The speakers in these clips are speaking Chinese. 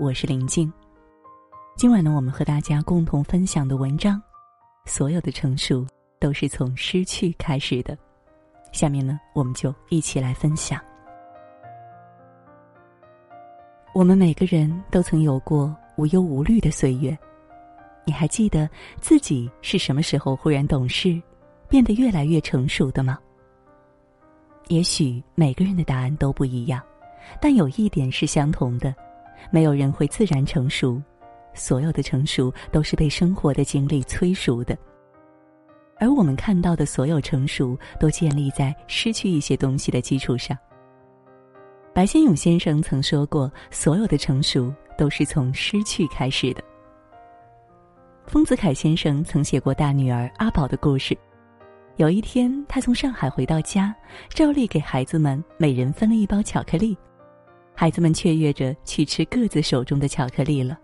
我是林静。今晚呢，我们和大家共同分享的文章，所有的成熟都是从失去开始的。下面呢，我们就一起来分享。我们每个人都曾有过无忧无虑的岁月，你还记得自己是什么时候忽然懂事，变得越来越成熟的吗？也许每个人的答案都不一样，但有一点是相同的：没有人会自然成熟，所有的成熟都是被生活的经历催熟的。而我们看到的所有成熟，都建立在失去一些东西的基础上。白先勇先生曾说过：“所有的成熟都是从失去开始的。”丰子恺先生曾写过大女儿阿宝的故事。有一天，他从上海回到家，照例给孩子们每人分了一包巧克力，孩子们雀跃着去吃各自手中的巧克力了，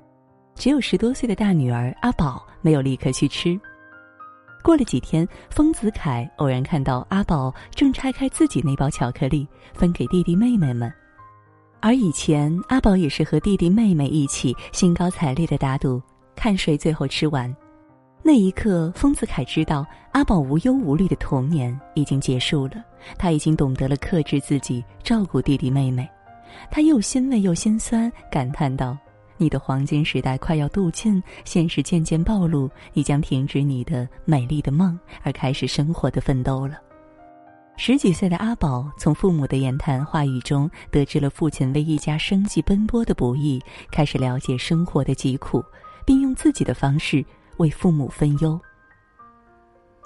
只有十多岁的大女儿阿宝没有立刻去吃。过了几天，丰子恺偶然看到阿宝正拆开自己那包巧克力，分给弟弟妹妹们，而以前阿宝也是和弟弟妹妹一起兴高采烈的打赌，看谁最后吃完。那一刻，丰子恺知道阿宝无忧无虑的童年已经结束了，他已经懂得了克制自己，照顾弟弟妹妹。他又欣慰又心酸，感叹道：“你的黄金时代快要度尽，现实渐渐暴露，你将停止你的美丽的梦，而开始生活的奋斗了。”十几岁的阿宝从父母的言谈话语中得知了父亲为一家生计奔波的不易，开始了解生活的疾苦，并用自己的方式。为父母分忧。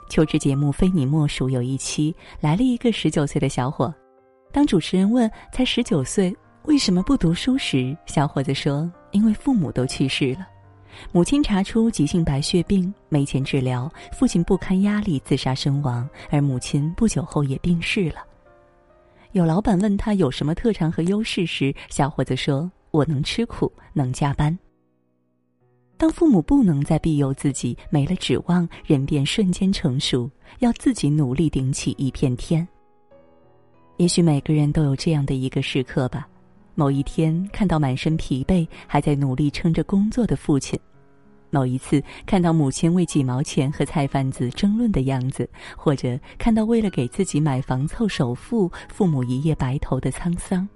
求职节目《非你莫属》有一期来了一个十九岁的小伙，当主持人问才十九岁为什么不读书时，小伙子说：“因为父母都去世了，母亲查出急性白血病没钱治疗，父亲不堪压力自杀身亡，而母亲不久后也病逝了。”有老板问他有什么特长和优势时，小伙子说：“我能吃苦，能加班。”当父母不能再庇佑自己，没了指望，人便瞬间成熟，要自己努力顶起一片天。也许每个人都有这样的一个时刻吧，某一天看到满身疲惫还在努力撑着工作的父亲，某一次看到母亲为几毛钱和菜贩子争论的样子，或者看到为了给自己买房凑首付，父母一夜白头的沧桑。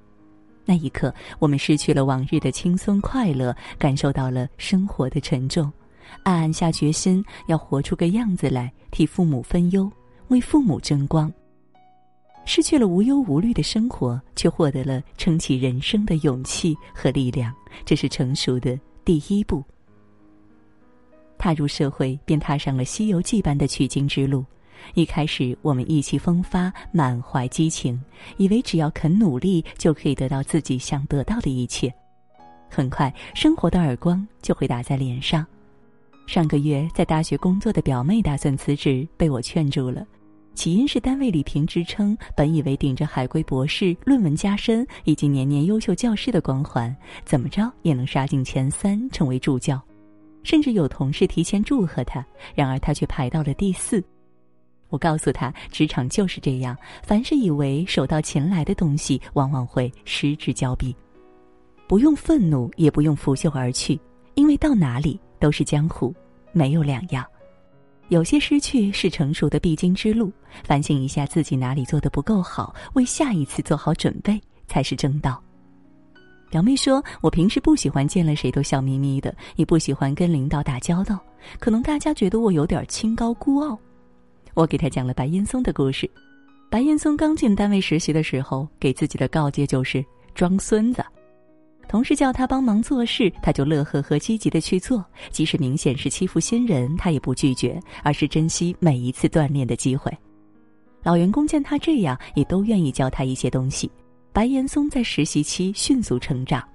那一刻，我们失去了往日的轻松快乐，感受到了生活的沉重，暗暗下决心要活出个样子来，替父母分忧，为父母争光。失去了无忧无虑的生活，却获得了撑起人生的勇气和力量，这是成熟的第一步。踏入社会，便踏上了《西游记》般的取经之路。一开始，我们意气风发，满怀激情，以为只要肯努力，就可以得到自己想得到的一切。很快，生活的耳光就会打在脸上。上个月在大学工作的表妹打算辞职，被我劝住了。起因是单位里评职称，本以为顶着海归博士、论文加深以及年年优秀教师的光环，怎么着也能杀进前三，成为助教。甚至有同事提前祝贺他，然而他却排到了第四。我告诉他，职场就是这样，凡是以为手到擒来的东西，往往会失之交臂。不用愤怒，也不用拂袖而去，因为到哪里都是江湖，没有两样。有些失去是成熟的必经之路，反省一下自己哪里做的不够好，为下一次做好准备才是正道。表妹说：“我平时不喜欢见了谁都笑眯眯的，也不喜欢跟领导打交道，可能大家觉得我有点清高孤傲。”我给他讲了白岩松的故事。白岩松刚进单位实习的时候，给自己的告诫就是装孙子。同事叫他帮忙做事，他就乐呵呵、积极的去做，即使明显是欺负新人，他也不拒绝，而是珍惜每一次锻炼的机会。老员工见他这样，也都愿意教他一些东西。白岩松在实习期迅速成长。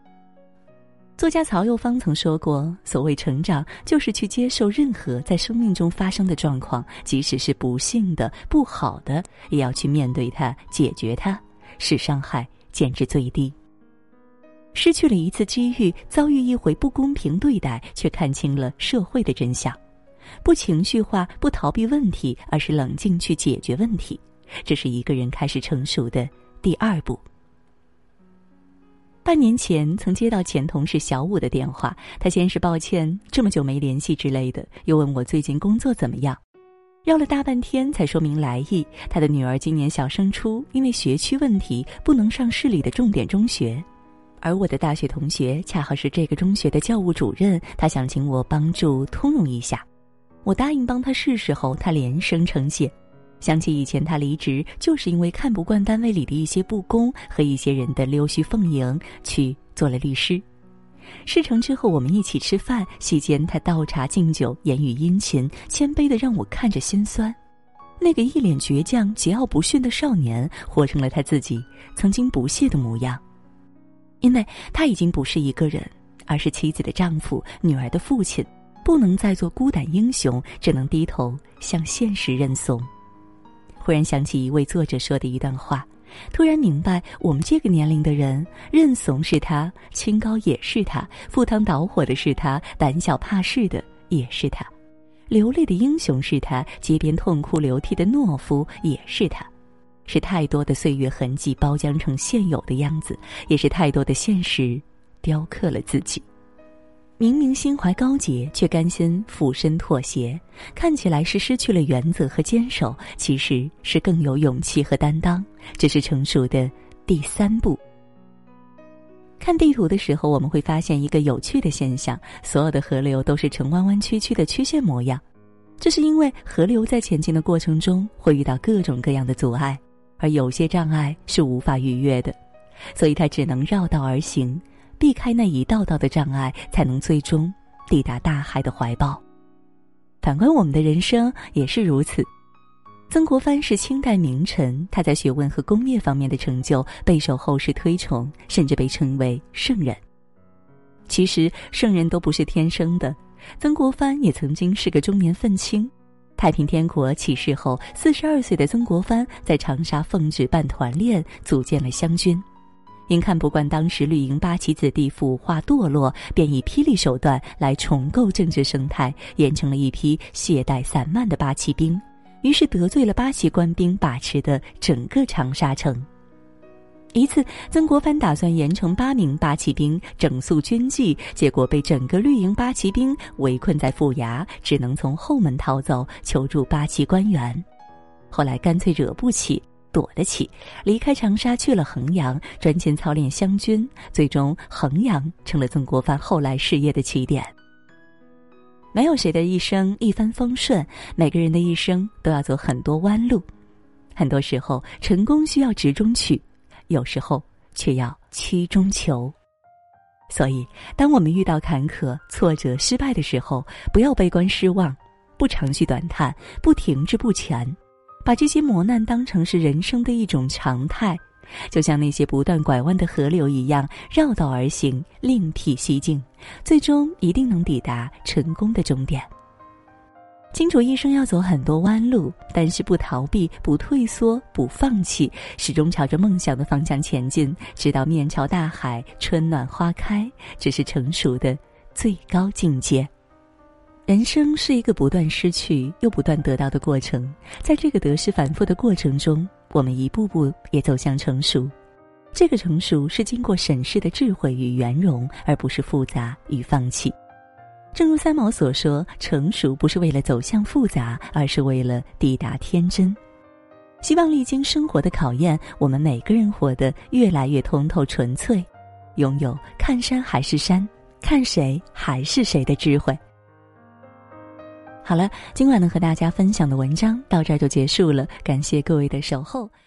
作家曹幼芳曾说过：“所谓成长，就是去接受任何在生命中发生的状况，即使是不幸的、不好的，也要去面对它、解决它，使伤害减至最低。”失去了一次机遇，遭遇一回不公平对待，却看清了社会的真相，不情绪化，不逃避问题，而是冷静去解决问题，这是一个人开始成熟的第二步。半年前曾接到前同事小五的电话，他先是抱歉这么久没联系之类的，又问我最近工作怎么样，绕了大半天才说明来意。他的女儿今年小升初，因为学区问题不能上市里的重点中学，而我的大学同学恰好是这个中学的教务主任，他想请我帮助通融一下。我答应帮他试试后，他连声称谢。想起以前他离职，就是因为看不惯单位里的一些不公和一些人的溜须奉迎，去做了律师。事成之后，我们一起吃饭，席间他倒茶敬酒，言语殷勤，谦卑的让我看着心酸。那个一脸倔强、桀骜不驯的少年，活成了他自己曾经不屑的模样。因为他已经不是一个人，而是妻子的丈夫、女儿的父亲，不能再做孤胆英雄，只能低头向现实认怂。忽然想起一位作者说的一段话，突然明白，我们这个年龄的人，认怂是他，清高也是他，赴汤蹈火的是他，胆小怕事的也是他，流泪的英雄是他，街边痛哭流涕的懦夫也是他，是太多的岁月痕迹包浆成现有的样子，也是太多的现实雕刻了自己。明明心怀高洁，却甘心俯身妥协，看起来是失去了原则和坚守，其实是更有勇气和担当。这是成熟的第三步。看地图的时候，我们会发现一个有趣的现象：所有的河流都是呈弯弯曲曲的曲线模样。这是因为河流在前进的过程中会遇到各种各样的阻碍，而有些障碍是无法逾越的，所以他只能绕道而行。避开那一道道的障碍，才能最终抵达大海的怀抱。反观我们的人生也是如此。曾国藩是清代名臣，他在学问和工业方面的成就备受后世推崇，甚至被称为圣人。其实圣人都不是天生的，曾国藩也曾经是个中年愤青。太平天国起事后，四十二岁的曾国藩在长沙奉旨办团练，组建了湘军。因看不惯当时绿营八旗子弟腐化堕落，便以霹雳手段来重构政治生态，严惩了一批懈怠散漫的八旗兵，于是得罪了八旗官兵把持的整个长沙城。一次，曾国藩打算严惩八名八旗兵，整肃军纪，结果被整个绿营八旗兵围困在府衙，只能从后门逃走，求助八旗官员。后来干脆惹不起。躲得起，离开长沙去了衡阳，专心操练湘军，最终衡阳成了曾国藩后来事业的起点。没有谁的一生一帆风顺，每个人的一生都要走很多弯路，很多时候成功需要直中取，有时候却要曲中求。所以，当我们遇到坎坷、挫折、失败的时候，不要悲观失望，不长吁短叹，不停滞不前。把这些磨难当成是人生的一种常态，就像那些不断拐弯的河流一样，绕道而行，另辟蹊径，最终一定能抵达成功的终点。清楚一生要走很多弯路，但是不逃避、不退缩、不放弃，始终朝着梦想的方向前进，直到面朝大海，春暖花开，这是成熟的最高境界。人生是一个不断失去又不断得到的过程，在这个得失反复的过程中，我们一步步也走向成熟。这个成熟是经过审视的智慧与圆融，而不是复杂与放弃。正如三毛所说：“成熟不是为了走向复杂，而是为了抵达天真。”希望历经生活的考验，我们每个人活得越来越通透纯粹，拥有看山还是山，看谁还是谁的智慧。好了，今晚能和大家分享的文章到这儿就结束了，感谢各位的守候。